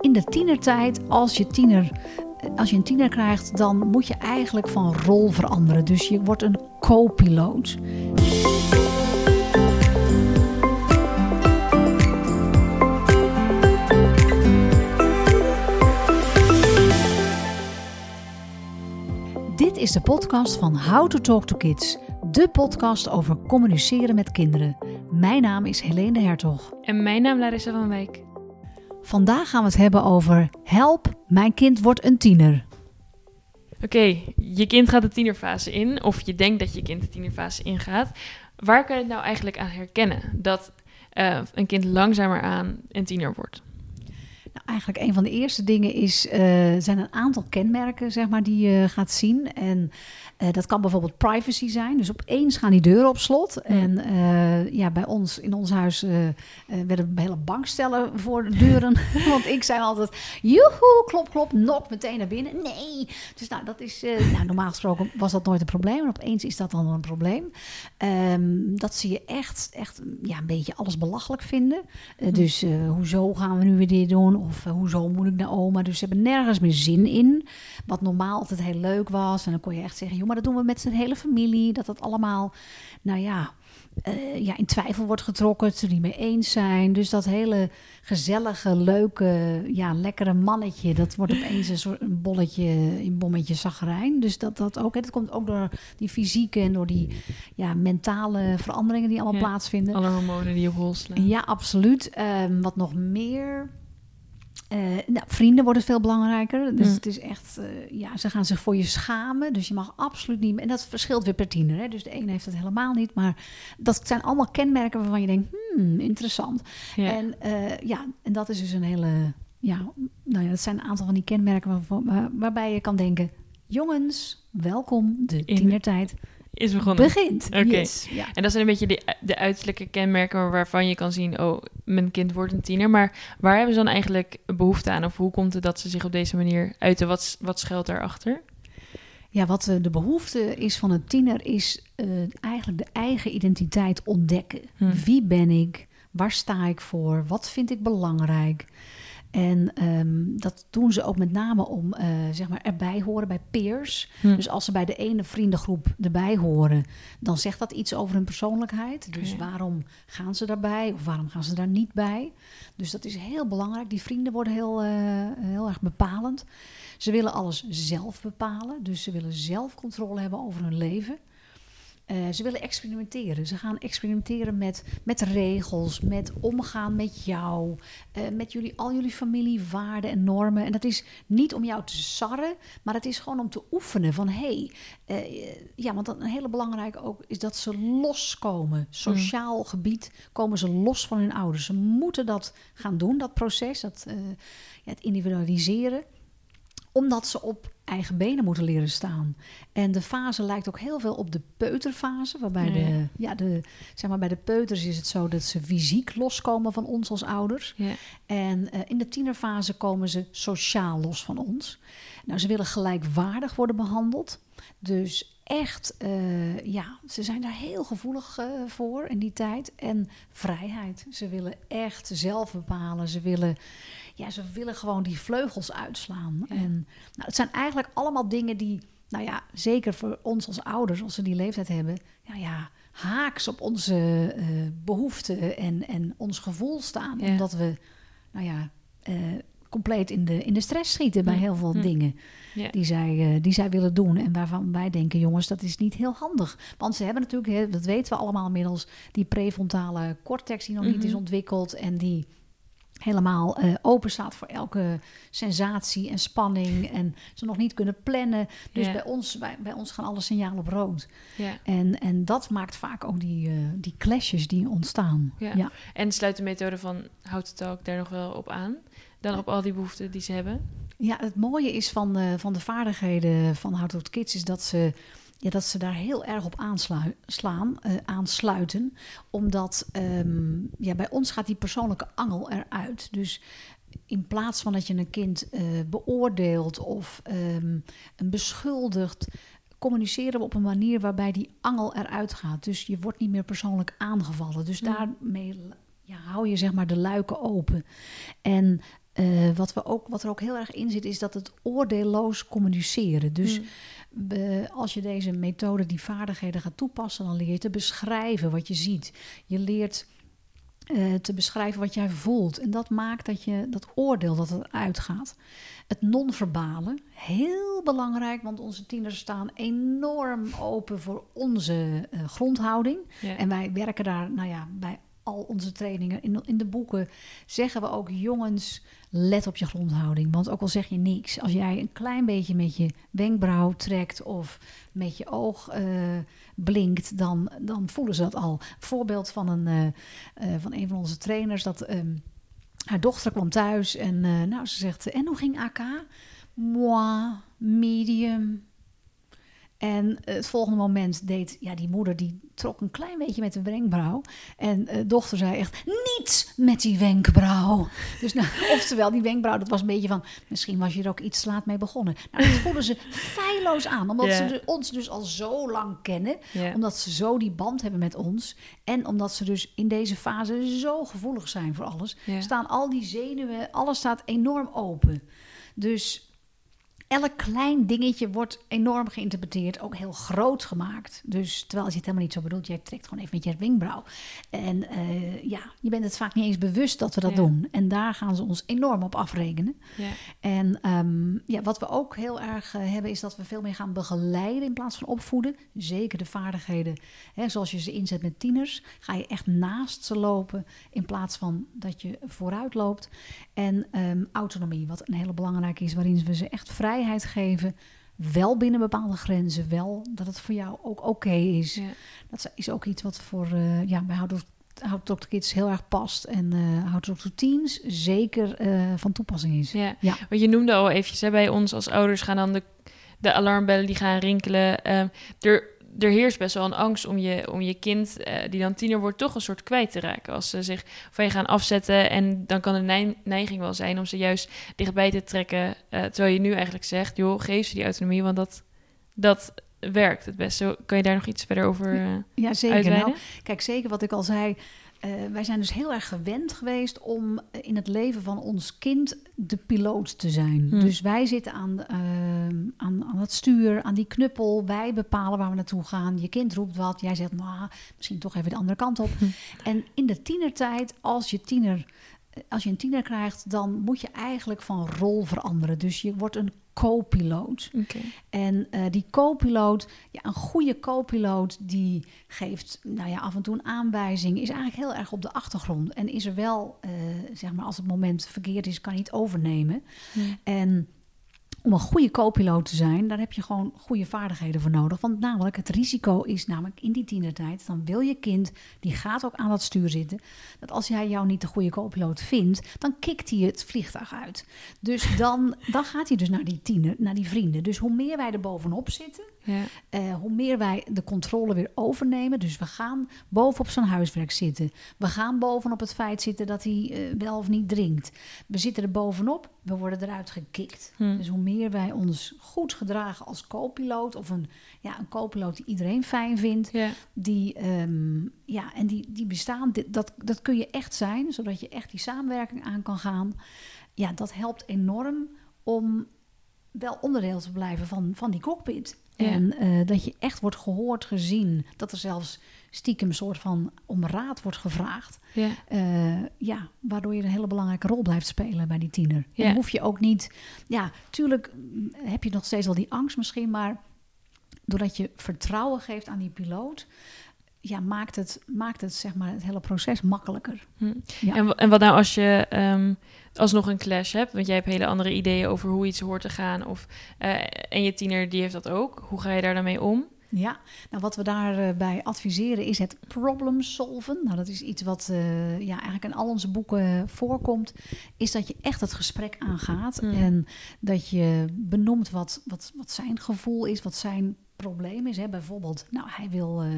in de tienertijd, als je, tiener, als je een tiener krijgt, dan moet je eigenlijk van rol veranderen. Dus je wordt een co-piloot. Dit is de podcast van How to Talk to Kids, de podcast over communiceren met kinderen. Mijn naam is Helene de Hertog. En mijn naam Larissa van Wijk. Vandaag gaan we het hebben over help, mijn kind wordt een tiener. Oké, je kind gaat de tienerfase in, of je denkt dat je kind de tienerfase ingaat. Waar kan je het nou eigenlijk aan herkennen dat uh, een kind langzamer aan een tiener wordt? Nou, eigenlijk een van de eerste dingen is, uh, zijn een aantal kenmerken zeg maar, die je gaat zien. En uh, dat kan bijvoorbeeld privacy zijn. Dus opeens gaan die deuren op slot. En uh, ja, bij ons in ons huis werden hele bankstellen voor de deuren. Want ik zei altijd, joehoe, klop, klop, nok meteen naar binnen. Nee. Dus nou, dat is, nou, normaal gesproken was dat nooit een probleem. En opeens is dat dan een probleem. Um, dat zie je echt, echt ja, een beetje alles belachelijk vinden. Hm. Dus hoezo gaan we nu weer dit doen? Of uh, hoezo moet ik naar oma? Dus ze hebben nergens meer zin in. Wat normaal altijd heel leuk was. En dan kon je echt zeggen, joh, maar dat doen we met zijn hele familie. Dat dat allemaal, nou ja, uh, ja, in twijfel wordt getrokken. Het er niet mee eens zijn. Dus dat hele gezellige, leuke, ja, lekkere mannetje. Dat wordt opeens een soort een bolletje, een bommetje zagrijn. Dus dat, dat ook, hè, dat komt ook door die fysieke en door die ja, mentale veranderingen die allemaal Ja, plaatsvinden. Alle hormonen die op hol slaan. Ja, absoluut. Um, wat nog meer. Uh, nou, vrienden worden veel belangrijker. Dus Mm. het is echt, uh, ja, ze gaan zich voor je schamen. Dus je mag absoluut niet meer. En dat verschilt weer per tiener. Hè? Dus de ene heeft het helemaal niet. Maar dat zijn allemaal kenmerken waarvan je denkt, hmm, interessant. Ja. En uh, ja, en dat is dus een hele, ja, nou ja, dat zijn een aantal van die kenmerken waar, waarbij je kan denken, jongens, welkom, de In- tienertijd Is begonnen. begint. Oké. Yes, ja. En dat zijn een beetje de, de uiterlijke kenmerken waarvan je kan zien, oh, mijn kind wordt een tiener. Maar waar hebben ze dan eigenlijk behoefte aan? Of hoe komt het dat ze zich op deze manier uiten? Wat, wat schuilt daarachter? Ja, wat uh, de behoefte is van een tiener is uh, eigenlijk de eigen identiteit ontdekken. Hmm. Wie ben ik? Waar sta ik voor? Wat vind ik belangrijk? En um, dat doen ze ook met name om uh, zeg maar erbij horen bij peers. Hm. Dus als ze bij de ene vriendengroep erbij horen, dan zegt dat iets over hun persoonlijkheid. Dus waarom gaan ze daarbij of waarom gaan ze daar niet bij? Dus dat is heel belangrijk. Die vrienden worden heel, uh, heel erg bepalend. Ze willen alles zelf bepalen. Dus ze willen zelf controle hebben over hun leven. Uh, ze willen experimenteren. Ze gaan experimenteren met, met regels, met omgaan met jou, uh, met jullie, al jullie familiewaarden en normen. En dat is niet om jou te sarren, maar het is gewoon om te oefenen van hé, hey, uh, ja, want een hele belangrijke ook is dat ze loskomen. Sociaal mm. gebied komen ze los van hun ouders. Ze moeten dat gaan doen, dat proces, dat, ja, het individualiseren omdat ze op eigen benen moeten leren staan. En de fase lijkt ook heel veel op de peuterfase. Waarbij Ja. de, ja, de, zeg maar, bij de peuters is het zo dat ze fysiek loskomen van ons als ouders. Ja. En uh, in de tienerfase komen ze sociaal los van ons. Nou, ze willen gelijkwaardig worden behandeld. Dus echt, uh, ja, ze zijn daar heel gevoelig uh, voor in die tijd. En vrijheid. Ze willen echt zelf bepalen. Ze willen, ja, ze willen gewoon die vleugels uitslaan. Ja. En nou, het zijn eigenlijk allemaal dingen die, nou ja, zeker voor ons als ouders, als ze die leeftijd hebben, ja, ja haaks op onze uh, behoeften en, en ons gevoel staan. Ja. Omdat we, nou ja, uh, compleet in de, in de stress schieten bij Hm, heel veel hm. dingen die, zij, uh, die zij willen doen. En waarvan wij denken, jongens, dat is niet heel handig. Want ze hebben natuurlijk, dat weten we allemaal inmiddels, die prefrontale cortex die nog niet Mhm. is ontwikkeld en die helemaal uh, open staat voor elke sensatie en spanning en ze nog niet kunnen plannen. Dus Ja. bij, ons, bij, bij ons gaan alle signalen op rood. Ja. En, en dat maakt vaak ook die, uh, die clashes die ontstaan. Ja. ja. En sluit de methode van How to Talk daar nog wel op aan? Dan op al die behoeften die ze hebben? Ja, het mooie is van, uh, van de vaardigheden van How to Kids is dat ze, ja, dat ze daar heel erg op aanslaan, uh, aansluiten. Omdat um, ja, bij ons gaat die persoonlijke angel eruit. Dus in plaats van dat je een kind uh, beoordeelt of um, beschuldigt, communiceren we op een manier waarbij die angel eruit gaat. Dus je wordt niet meer persoonlijk aangevallen. Dus Mm. daarmee ja, hou je zeg maar de luiken open. En eh, wat, we ook, wat er ook heel erg in zit, is dat het oordeelloos communiceren. Dus Mm. als je deze methode, die vaardigheden gaat toepassen, dan leer je te beschrijven wat je ziet. Je leert eh, te beschrijven wat jij voelt. En dat maakt dat je dat oordeel dat het uitgaat. Het non-verbale, heel belangrijk, want onze tieners staan enorm open voor onze eh, grondhouding. Ja. En wij werken daar, nou ja, bij al onze trainingen, in, in de boeken zeggen we ook, jongens, let op je grondhouding. Want ook al zeg je niks, als jij een klein beetje met je wenkbrauw trekt of met je oog eh, blinkt, dan, dan voelen ze dat al. Voorbeeld van een, eh, eh, van van onze trainers, dat ehm, haar dochter kwam thuis en nou, ze zegt, en hoe ging AK? Moi, medium. En het volgende moment deed ja, die moeder, die trok een klein beetje met de wenkbrauw. En de dochter zei echt, niet met die wenkbrauw. Dus nou, oftewel, die wenkbrauw, dat was een beetje van... misschien was je er ook iets laat mee begonnen. Nou, dat voelden ze feilloos aan. Omdat ze ons dus al zo lang kennen. Omdat ze zo die band hebben met ons. En omdat ze dus in deze fase zo gevoelig zijn voor alles. Ja. Staan al die zenuwen, alles staat enorm open. Dus elk klein dingetje wordt enorm geïnterpreteerd, ook heel groot gemaakt. Dus terwijl je het helemaal niet zo bedoelt, jij trekt gewoon even met je wenkbrauw. En eh, ja, je bent het vaak niet eens bewust dat we dat Ja. doen. En daar gaan ze ons enorm op afrekenen. Ja. En ehm, ja, wat we ook heel erg eh, hebben, is dat we veel meer gaan begeleiden in plaats van opvoeden. Zeker de vaardigheden, hè, zoals je ze inzet met tieners, ga je echt naast ze lopen in plaats van dat je vooruit loopt. En ehm, autonomie, wat een hele belangrijke is, waarin we ze echt vrijheid geven. Wel binnen bepaalde grenzen, wel dat het voor jou ook oké is. Ja. Dat is ook iets wat voor, eh, ja, bij Houd Houd to Kids heel erg past. En Houd Talk to Teens zeker eh, van toepassing is. Ja. Ja. Want je noemde al eventjes, hè, bij ons als ouders gaan dan de, de alarmbellen die gaan rinkelen. Ehm, er, er heerst best wel een angst om je, om je kind, eh, die dan tiener wordt, toch een soort kwijt te raken. Als ze zich van je gaan afzetten. En dan kan de neig- neiging wel zijn om ze juist dichtbij te trekken. eh, terwijl je nu eigenlijk zegt, joh, geef ze die autonomie, want dat, dat werkt het beste. Kan je daar nog iets verder over eh Ja, zeker. Nou, kijk, zeker wat ik al zei. Eh, wij zijn dus heel erg gewend geweest om eh, in het leven van ons kind de piloot te zijn. Hmm. Dus wij zitten aan, ehm, aan, aan het stuur, aan die knuppel. Wij bepalen waar we naartoe gaan. Je kind roept wat. Jij zegt, nou, misschien toch even de andere kant op. Hm. En in de tienertijd, als je tiener, als je een tiener krijgt, dan moet je eigenlijk van rol veranderen. Dus je wordt een co-piloot. En eh, die co-piloot, ja, een goede co-piloot, die geeft nou ja, af en toe een aanwijzing, is eigenlijk heel erg op de achtergrond. En is er wel, eh, zeg maar, als het moment verkeerd is, kan hij het overnemen. En om een goede co-piloot te zijn, daar heb je gewoon goede vaardigheden voor nodig. Want namelijk, het risico is namelijk in die tienertijd, dan wil je kind, die gaat ook aan dat stuur zitten, dat als hij jou niet de goede co-piloot vindt, dan kikt hij het vliegtuig uit. Dus dan, dan gaat hij dus naar die tiener, naar die vrienden. Dus hoe meer wij er bovenop zitten, Ja. eh, hoe meer wij de controle weer overnemen. Dus we gaan bovenop zijn huiswerk zitten. We gaan bovenop het feit zitten dat hij eh, wel of niet drinkt. We zitten er bovenop, we worden eruit gekikt. Hm. Dus hoe meer wij ons goed gedragen als co-piloot... of een, ja, een co-piloot die iedereen fijn vindt... Ja. die, ehm, ja, en die, die bestaan, dat, dat kun je echt zijn... zodat je echt die samenwerking aan kan gaan. Ja, dat helpt enorm om wel onderdeel te blijven van, van die cockpit. Ja. En eh, dat je echt wordt gehoord, gezien. Dat er zelfs stiekem een soort van om raad wordt gevraagd. Ja. Eh, ja, waardoor je een hele belangrijke rol blijft spelen bij die tiener. Ja. En hoef je ook niet... Ja, tuurlijk mm, heb je nog steeds wel die angst misschien, maar doordat je vertrouwen geeft aan die piloot... Ja, maakt het, maakt het, zeg maar, het hele proces makkelijker. Hm. Ja. En, en wat nou als je ehm, alsnog een clash hebt? Want jij hebt hele andere ideeën over hoe iets hoort te gaan. Of, eh, en je tiener die heeft dat ook. Hoe ga je daar dan mee om? Ja, nou wat we daarbij bij adviseren is het problem solven. Nou, dat is iets wat eh, ja, eigenlijk in al onze boeken voorkomt. Is dat je echt het gesprek aangaat. Hmm. En dat je benoemt wat, wat, wat zijn gevoel is, wat zijn probleem is. Hè. Bijvoorbeeld, nou, hij wil eh,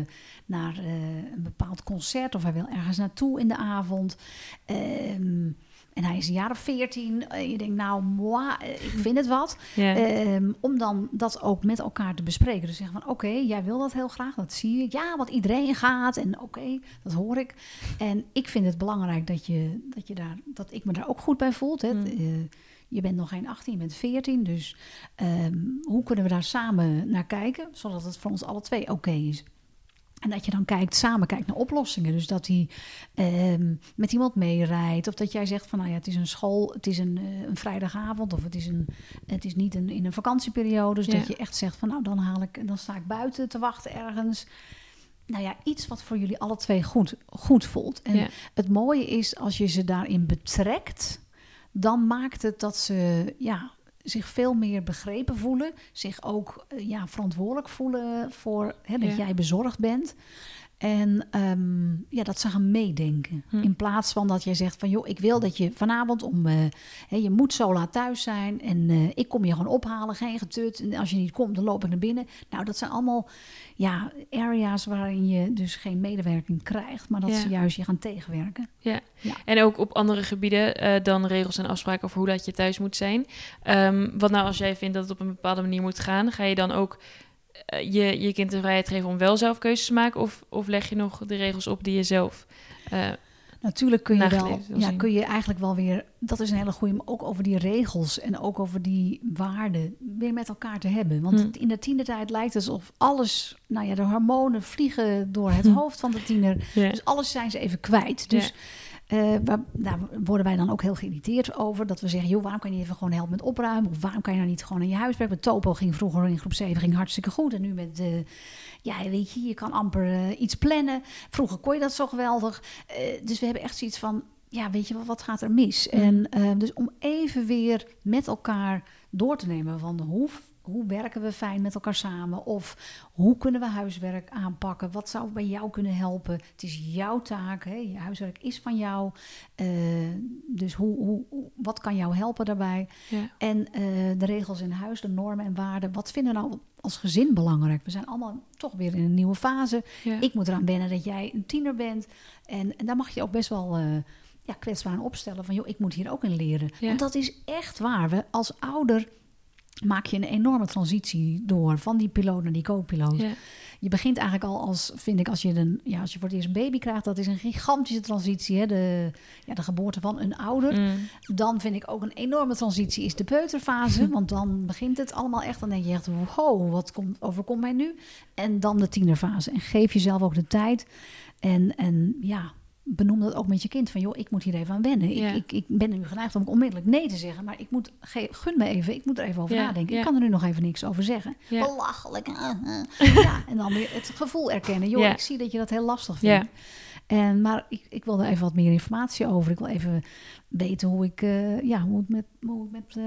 naar eh, een bepaald concert of hij wil ergens naartoe in de avond. Ehm, en hij is een jaar of veertien. En je denkt, nou, moi, ik vind het wat. Ehm, om dan dat ook met elkaar te bespreken. Dus zeggen van, oké, jij wil dat heel graag, dat zie ik. Ja, want iedereen gaat en oké, dat hoor ik. En ik vind het belangrijk dat, je, dat, je daar, dat ik me daar ook goed bij voel. Hè. Mm. Je bent nog geen 18, je bent 14. Dus ehm, hoe kunnen we daar samen naar kijken, zodat het voor ons alle twee oké is? En dat je dan kijkt, samen kijkt naar oplossingen. Dus dat hij ehm, met iemand meerijdt. Of dat jij zegt van nou ja, het is een school, het is een, eh, een vrijdagavond. Of het is, een, het is niet een, in een vakantieperiode. Dus Ja. dat je echt zegt van nou dan haal ik, dan sta ik buiten te wachten ergens. Nou ja, iets wat voor jullie alle twee goed, goed voelt. En Ja. het mooie is als je ze daarin betrekt, dan maakt het dat ze ja, zich veel meer begrepen voelen. Zich ook eh, ja, verantwoordelijk voelen voor hè, dat Ja. jij bezorgd bent. En ehm, ja, dat ze gaan meedenken. Hm. In plaats van dat jij zegt van... joh, ik wil dat je vanavond om... eh, hè, je moet zo laat thuis zijn. En eh, ik kom je gewoon ophalen, geen getut. En als je niet komt, dan loop ik naar binnen. Nou, dat zijn allemaal ja, areas waarin je dus geen medewerking krijgt. Maar dat Ja. ze juist je gaan tegenwerken. En ook op andere gebieden eh, dan regels en afspraken over hoe laat je thuis moet zijn. Ehm, wat nou als jij vindt dat het op een bepaalde manier moet gaan, ga je dan ook je, je kind de vrijheid geven om wel zelf keuzes te maken? Of, of leg je nog de regels op die je zelf... eh, Natuurlijk kun je, wel, ja, zien. kun je eigenlijk wel weer, dat is een hele goede, maar ook over die regels en ook over die waarden weer met elkaar te hebben. Want Hm. in de tienertijd lijkt het alsof alles, nou ja, de hormonen vliegen door het Hm. hoofd van de tiener. ja. Dus alles zijn ze even kwijt. Dus eh, waar, daar worden wij dan ook heel geïrriteerd over. Dat we zeggen, joh, waarom kan je niet even gewoon helpen met opruimen? Of waarom kan je nou niet gewoon in je huiswerk? Met Topo ging vroeger in groep 7 ging hartstikke goed. En nu met, eh, ja, weet je, je kan amper eh, iets plannen. Vroeger kon je dat zo geweldig. Dus we hebben echt zoiets van, ja, weet je wat, wat gaat er mis? Mm. En dus om even weer met elkaar door te nemen van hoe, hoe werken we fijn met elkaar samen? Of hoe kunnen we huiswerk aanpakken? Wat zou bij jou kunnen helpen? Het is jouw taak, hè? je huiswerk is van jou. Eh, dus hoe, hoe, wat kan jou helpen daarbij? Ja. En eh, de regels in huis, de normen en waarden. Wat vinden we nou als gezin belangrijk? We zijn allemaal toch weer in een nieuwe fase. Ja. Ik moet eraan wennen dat jij een tiener bent. En, en daar mag je ook best wel eh, ja, kwetsbaar aan opstellen. Van joh, ik moet hier ook in leren. Ja. Want dat is echt waar. We als ouder maak je een enorme transitie door. Van die piloot naar die co-piloot. Ja. Je begint eigenlijk al als, vind ik, als je, een, ja, als je voor het eerst een baby krijgt. Dat is een gigantische transitie. Hè? De, ja, de geboorte van een ouder. Mm. Dan vind ik ook een enorme transitie is de peuterfase. want dan begint het allemaal echt. Dan denk je echt, wow, wat komt, overkomt mij nu? En dan de tienerfase. En geef jezelf ook de tijd. En, en ja, benoem dat ook met je kind. Van joh, ik moet hier even aan wennen. Ja. Ik, ik, ik ben er nu geneigd om onmiddellijk nee te zeggen. Maar ik moet, gun me even, ik moet er even over Ja, nadenken. ja. Ik kan er nu nog even niks over zeggen. Belachelijk. ja, en dan weer het gevoel erkennen. Joh, ik zie dat je dat heel lastig Ja. vindt. En, maar ik, ik wil er even wat meer informatie over. Ik wil even weten hoe ik, eh, ja, hoe ik met, hoe ik met eh,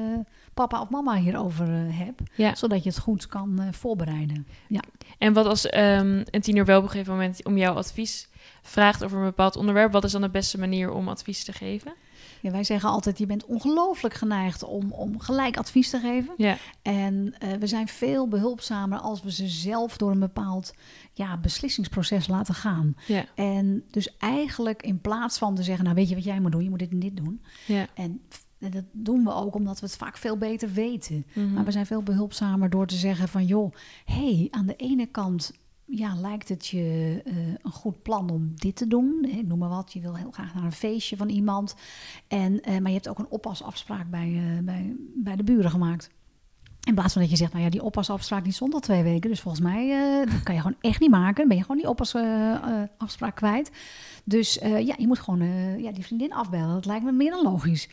papa of mama hierover eh, heb. Ja. Zodat je het goed kan voorbereiden. Ja. En wat als ehm, een tiener wel op een gegeven moment om jouw advies vraagt over een bepaald onderwerp, wat is dan de beste manier om advies te geven? Ja, wij zeggen altijd, je bent ongelooflijk geneigd om, om gelijk advies te geven. Ja, En eh, we zijn veel behulpzamer als we ze zelf door een bepaald ja, beslissingsproces laten gaan. ja, En dus eigenlijk in plaats van te zeggen, nou weet je wat jij moet doen, je moet dit en dit doen. ja. En dat doen we ook omdat we het vaak veel beter weten. Mhm. Maar we zijn veel behulpzamer door te zeggen van joh, hey, aan de ene kant ja, lijkt het je eh, een goed plan om dit te doen. Noem maar wat, je wil heel graag naar een feestje van iemand. En, eh, maar je hebt ook een oppasafspraak bij, eh, bij, bij de buren gemaakt. In plaats van dat je zegt, nou ja, die oppasafspraak die stond twee weken. Dus volgens mij, dat kan je gewoon echt niet maken. Dan ben je gewoon die oppasafspraak kwijt. Dus ja, je moet gewoon ja, die vriendin afbellen. Dat lijkt me meer dan logisch.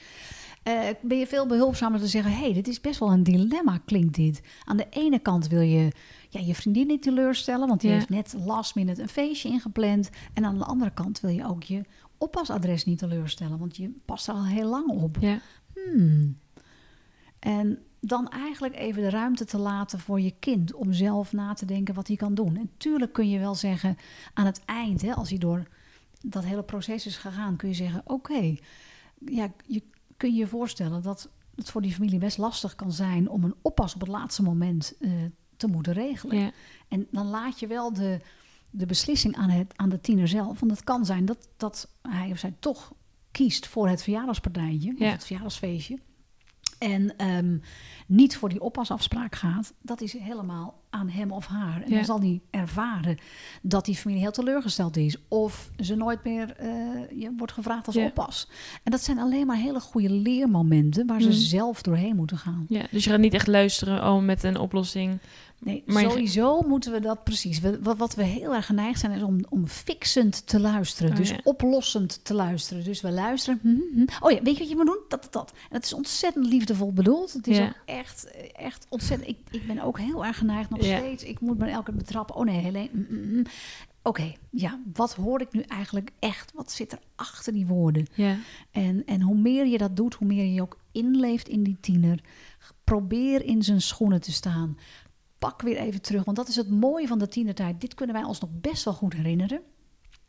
Ben je veel behulpzamer te zeggen: hey, dit is best wel een dilemma, klinkt dit. Aan de ene kant wil je ja, je vriendin niet teleurstellen, want die Ja. heeft net last minute een feestje ingepland. En aan de andere kant wil je ook je oppasadres niet teleurstellen, want je past er al heel lang op. ja, Hmm. En dan eigenlijk even de ruimte te laten voor je kind om zelf na te denken wat hij kan doen. En tuurlijk kun je wel zeggen aan het eind, hè, als hij door dat hele proces is gegaan, kun je zeggen: Oké, ja, je kun je voorstellen dat het voor die familie best lastig kan zijn om een oppas op het laatste moment eh, te moeten regelen. ja, En dan laat je wel de, de beslissing aan, het, aan de tiener zelf. Want het kan zijn dat, dat hij of zij toch kiest voor het verjaardagspartijtje, Ja. of het verjaardagsfeestje, en ehm, niet voor die oppasafspraak gaat, dat is helemaal aan hem of haar. En Ja. dan zal hij ervaren dat die familie heel teleurgesteld is. Of ze nooit meer eh, je wordt gevraagd als Ja. oppas. En dat zijn alleen maar hele goede leermomenten waar ze Mhm. zelf doorheen moeten gaan. Ja, dus je gaat niet echt luisteren oh, met een oplossing. Nee, Maar je- sowieso moeten we dat precies. We, wat, wat we heel erg geneigd zijn, is om, om fixend te luisteren. Oh, dus ja. oplossend te luisteren. Dus we luisteren. hm, hm. Oh ja, weet je wat je moet doen? Dat, dat, dat. En dat is ontzettend liefdevol bedoeld. Het is Ja. ook echt, echt ontzettend. Ik, ik ben ook heel erg geneigd nog Ja. steeds. Ik moet me elke keer betrappen. Oh nee, Helene. mm, mm, mm. Oké, ja, wat hoor ik nu eigenlijk echt? Wat zit er achter die woorden? Ja, En, en hoe meer je dat doet, hoe meer je je ook inleeft in die tiener. Probeer in zijn schoenen te staan. Pak weer even terug, want dat is het mooie van de tienertijd. Dit kunnen wij ons nog best wel goed herinneren.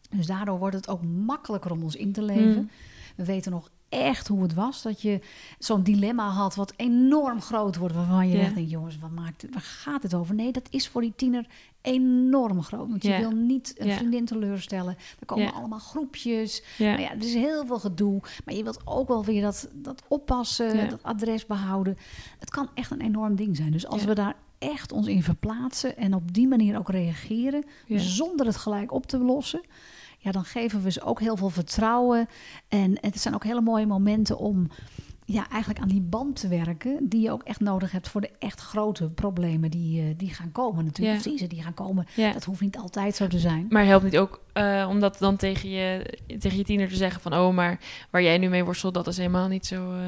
Dus daardoor wordt het ook makkelijker om ons in te leven. Mm. We weten nog echt hoe het was. Dat je zo'n dilemma had wat enorm groot wordt. Waarvan je Ja. echt denkt, jongens, wat maakt het, waar gaat het over? Nee, dat is voor die tiener enorm groot. Want je Ja. wil niet een Ja. vriendin teleurstellen. Er komen allemaal groepjes. ja. Nou ja, er is heel veel gedoe. Maar je wilt ook wel weer dat, dat oppassen, dat adres behouden. Het kan echt een enorm ding zijn. Dus als we daar echt ons in verplaatsen en op die manier ook reageren, zonder het gelijk op te lossen, ja, dan geven we ze ook heel veel vertrouwen. En het zijn ook hele mooie momenten om ja, eigenlijk aan die band te werken, die je ook echt nodig hebt voor de echt grote problemen die, eh, die gaan komen natuurlijk. Ja. Die, gaan komen. Ja. Dat hoeft niet altijd zo te zijn. Maar helpt niet ook eh, om dat dan tegen je, tegen je tiener te zeggen van... oh, maar waar jij nu mee worstelt, dat is helemaal niet zo... eh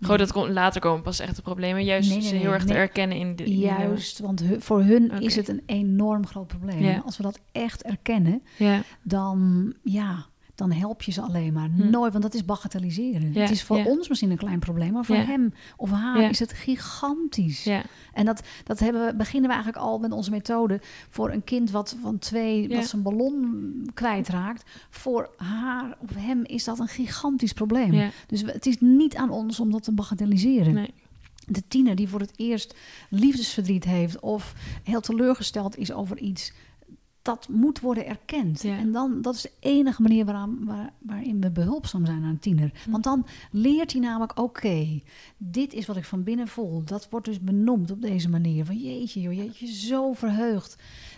Gewoon dat komt later komen pas echt de problemen. Juist Nee, nee, ze nee, heel erg te erkennen in de... in de- Juist, want hu- voor hun is het een enorm groot probleem. Ja. Als we dat echt erkennen, ja, dan, ja, dan help je ze alleen maar. Hm. Nooit, want dat is bagatelliseren. Ja, het is voor ja. ons misschien een klein probleem, maar voor Ja. hem of haar is het gigantisch. ja, En dat, dat hebben we, beginnen we eigenlijk al met onze methode. Voor een kind wat van twee, wat zijn ballon kwijtraakt. Voor haar of hem is dat een gigantisch probleem. Dus we- het is niet aan ons om dat te bagatelliseren Nee. de tiener die voor het eerst liefdesverdriet heeft of heel teleurgesteld is over iets, dat moet worden erkend. Ja. En dan, dat is de enige manier waaraan, waar, waarin we behulpzaam zijn aan een tiener. Hm. Want dan leert hij namelijk, oké, dit is wat ik van binnen voel. Dat wordt dus benoemd op deze manier. Van jeetje joh, jeetje, zo verheugd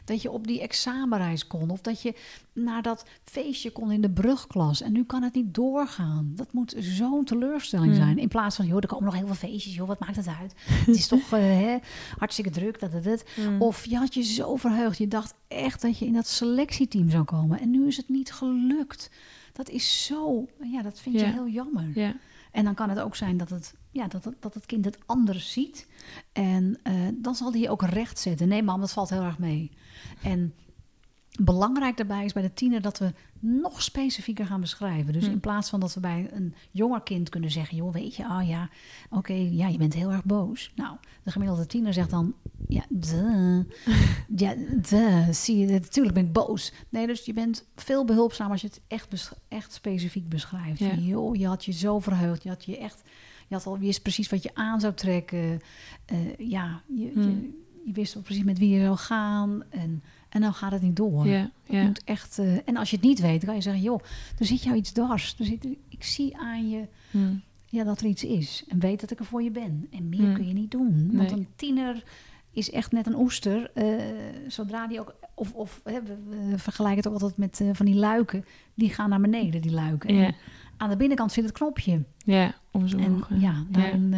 dat je op die examenreis kon. Of dat je naar dat feestje kon in de brugklas. En nu kan het niet doorgaan. Dat moet zo'n teleurstelling Hmm. zijn. In plaats van, joh, er komen nog heel veel feestjes. Joh, wat maakt het uit? het is toch eh, hè, hartstikke druk. Dat, dat, dat. Mm. Of je had je zo verheugd. Je dacht echt dat je in dat selectieteam zou komen. En nu is het niet gelukt. Dat is zo... Ja, dat vind je Ja. heel jammer. Ja, En dan kan het ook zijn dat het, ja, dat het, dat het kind het anders ziet. En eh, dan zal hij ook recht zetten. Nee, mam, dat valt heel erg mee. En belangrijk daarbij is bij de tiener dat we nog specifieker gaan beschrijven. Dus Hm. in plaats van dat we bij een jonger kind kunnen zeggen: joh, weet je, oh ja, oké, ja, je bent heel erg boos. Nou, de gemiddelde tiener zegt dan: ja, duh. ja, duh, zie je, natuurlijk ben ik boos. Nee, dus je bent veel behulpzaam als je het echt, echt specifiek beschrijft. Ja. Joh, je had je zo verheugd, je had je echt, je had al, je wist precies wat je aan zou trekken. Eh, ja, je, Hm. je, je wist al precies met wie je zou gaan. En, en dan gaat het niet door. ja, moet echt, eh, en als je het niet weet, dan kan je zeggen: joh, er zit jou iets dwars. Er zit, ik zie aan je Mm. ja, dat er iets is. En weet dat ik er voor je ben. En meer Hmm. kun je niet doen. Want Nee. een tiener is echt net een oester. eh, zodra die ook... Of, of we, vergelijken het ook altijd met eh, van die luiken. Die gaan naar beneden, die luiken. Ja. En aan de binnenkant zit het knopje. ja, om zo En ja, daarin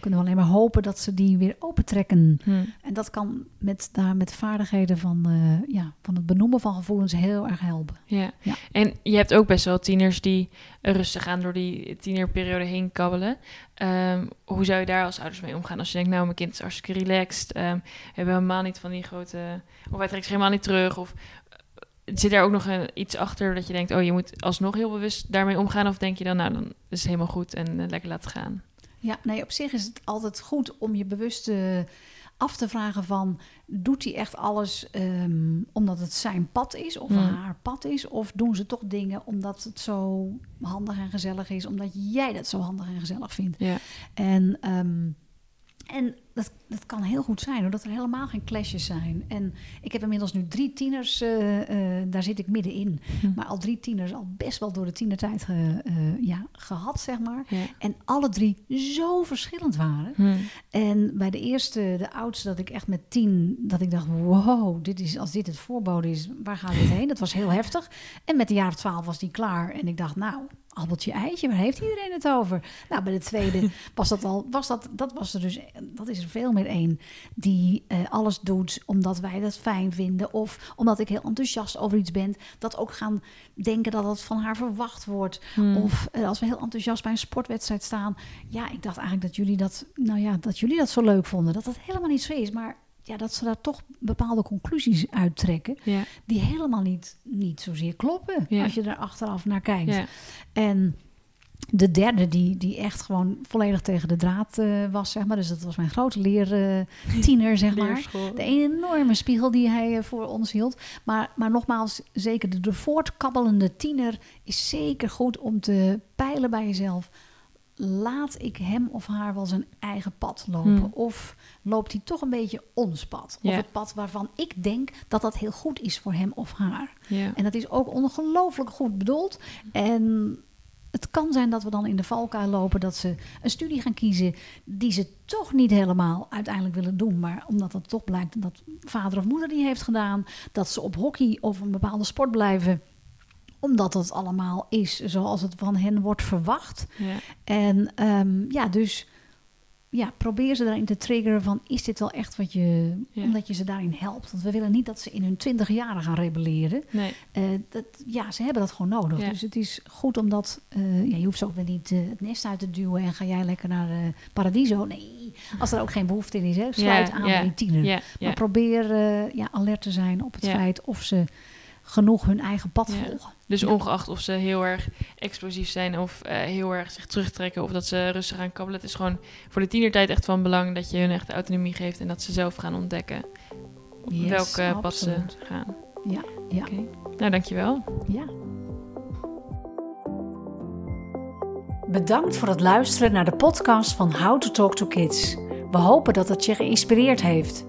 kunnen we alleen maar hopen dat ze die weer opentrekken. Hm. En dat kan met, daar, met vaardigheden van, eh, ja, van het benoemen van gevoelens heel erg helpen. Ja. Ja. en je hebt ook best wel tieners die rustig aan door die tienerperiode heen kabbelen. Ehm, hoe zou je daar als ouders mee omgaan als je denkt, nou, mijn kind is hartstikke relaxed, ehm, we hebben helemaal niet van die grote, of hij trekt zich helemaal niet terug, of eh, zit daar ook nog een, iets achter dat je denkt, oh, je moet alsnog heel bewust daarmee omgaan, of denk je dan, nou, dan is het helemaal goed en eh, lekker laten gaan. Ja, nee, op zich is het altijd goed om je bewust eh, af te vragen van... doet hij echt alles ehm, omdat het zijn pad is of Hmm. haar pad is? Of doen ze toch dingen omdat het zo handig en gezellig is... omdat jij dat zo handig en gezellig vindt? Ja, En, ehm, en dat, dat kan heel goed zijn, omdat er helemaal geen clashes zijn. En ik heb inmiddels nu drie tieners, eh, eh, daar zit ik middenin. Hm. Maar al drie tieners, al best wel door de tienertijd ge- eh, ja, gehad, zeg maar. Ja. En alle drie zo verschillend waren. Hm. En bij de eerste, de oudste, dat ik echt met tien, dat ik dacht, wow, dit is, als dit het voorbode is, waar gaat dit heen? Dat was heel heftig. En met de jaren twaalf was die klaar. En ik dacht, nou, appeltje eitje, waar heeft iedereen het over? Nou, bij de tweede was dat al, was dat, dat was er dus, dat is er veel meer één die eh, alles doet omdat wij dat fijn vinden. Of omdat ik heel enthousiast over iets ben, dat ook gaan denken dat het van haar verwacht wordt. Hm. Of eh, als we heel enthousiast bij een sportwedstrijd staan. Ja, ik dacht eigenlijk dat jullie dat, nou ja, dat jullie dat zo leuk vonden. Dat dat helemaal niet zo is. Maar ja, dat ze daar toch bepaalde conclusies uittrekken. Ja. Die helemaal niet, niet zozeer kloppen. Ja. Als je er achteraf naar kijkt. Ja. En de derde, die, die echt gewoon volledig tegen de draad eh, was, zeg maar. Dus dat was mijn grote leertiener, zeg maar. De enorme spiegel die hij eh, voor ons hield. Maar, maar nogmaals, zeker de, de voortkabbelende tiener is zeker goed om te peilen bij jezelf. Laat ik hem of haar wel zijn eigen pad lopen? Hmm. Of loopt hij toch een beetje ons pad? Of het pad waarvan ik denk dat dat heel goed is voor hem of haar? En dat is ook ongelooflijk goed bedoeld. En het kan zijn dat we dan in de valkuil lopen dat ze een studie gaan kiezen die ze toch niet helemaal uiteindelijk willen doen. Maar omdat het toch blijkt dat vader of moeder die heeft gedaan, dat ze op hockey of een bepaalde sport blijven omdat het allemaal is zoals het van hen wordt verwacht. Ja. En ehm, ja, dus ja, probeer ze daarin te triggeren van is dit wel echt wat je, Ja. omdat je ze daarin helpt. Want we willen niet dat ze in hun twintig jaren gaan rebelleren. Nee. Eh, dat, ja, ze hebben dat gewoon nodig. Ja. Dus het is goed om dat... eh, ja, je hoeft ze ook weer niet eh, het nest uit te duwen... en ga jij lekker naar Paradiso. Nee, als er ook geen behoefte in is. Hè. Sluit Ja, aan bij tiener. Ja. Maar probeer ja, alert te zijn op het feit... of ze genoeg hun eigen pad Ja. volgen. Dus Ja. ongeacht of ze heel erg explosief zijn of eh, heel erg zich terugtrekken of dat ze rustig gaan kabbelen. Het is gewoon voor de tienertijd echt van belang dat je hun echt autonomie geeft en dat ze zelf gaan ontdekken op Yes, welke pad ze gaan. Ja, ja, Oké. Nou, dankjewel. ja. Bedankt voor het luisteren naar de podcast van How to Talk to Kids. We hopen dat het je geïnspireerd heeft.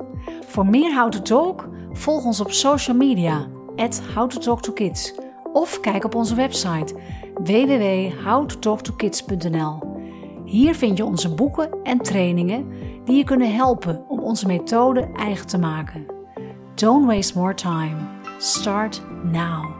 Voor meer How to Talk, volg ons op social media, at How to Talk to Kids. Of kijk op onze website www.howtotalktokids.nl. Hier vind je onze boeken en trainingen die je kunnen helpen om onze methode eigen te maken. Don't waste more time. Start now.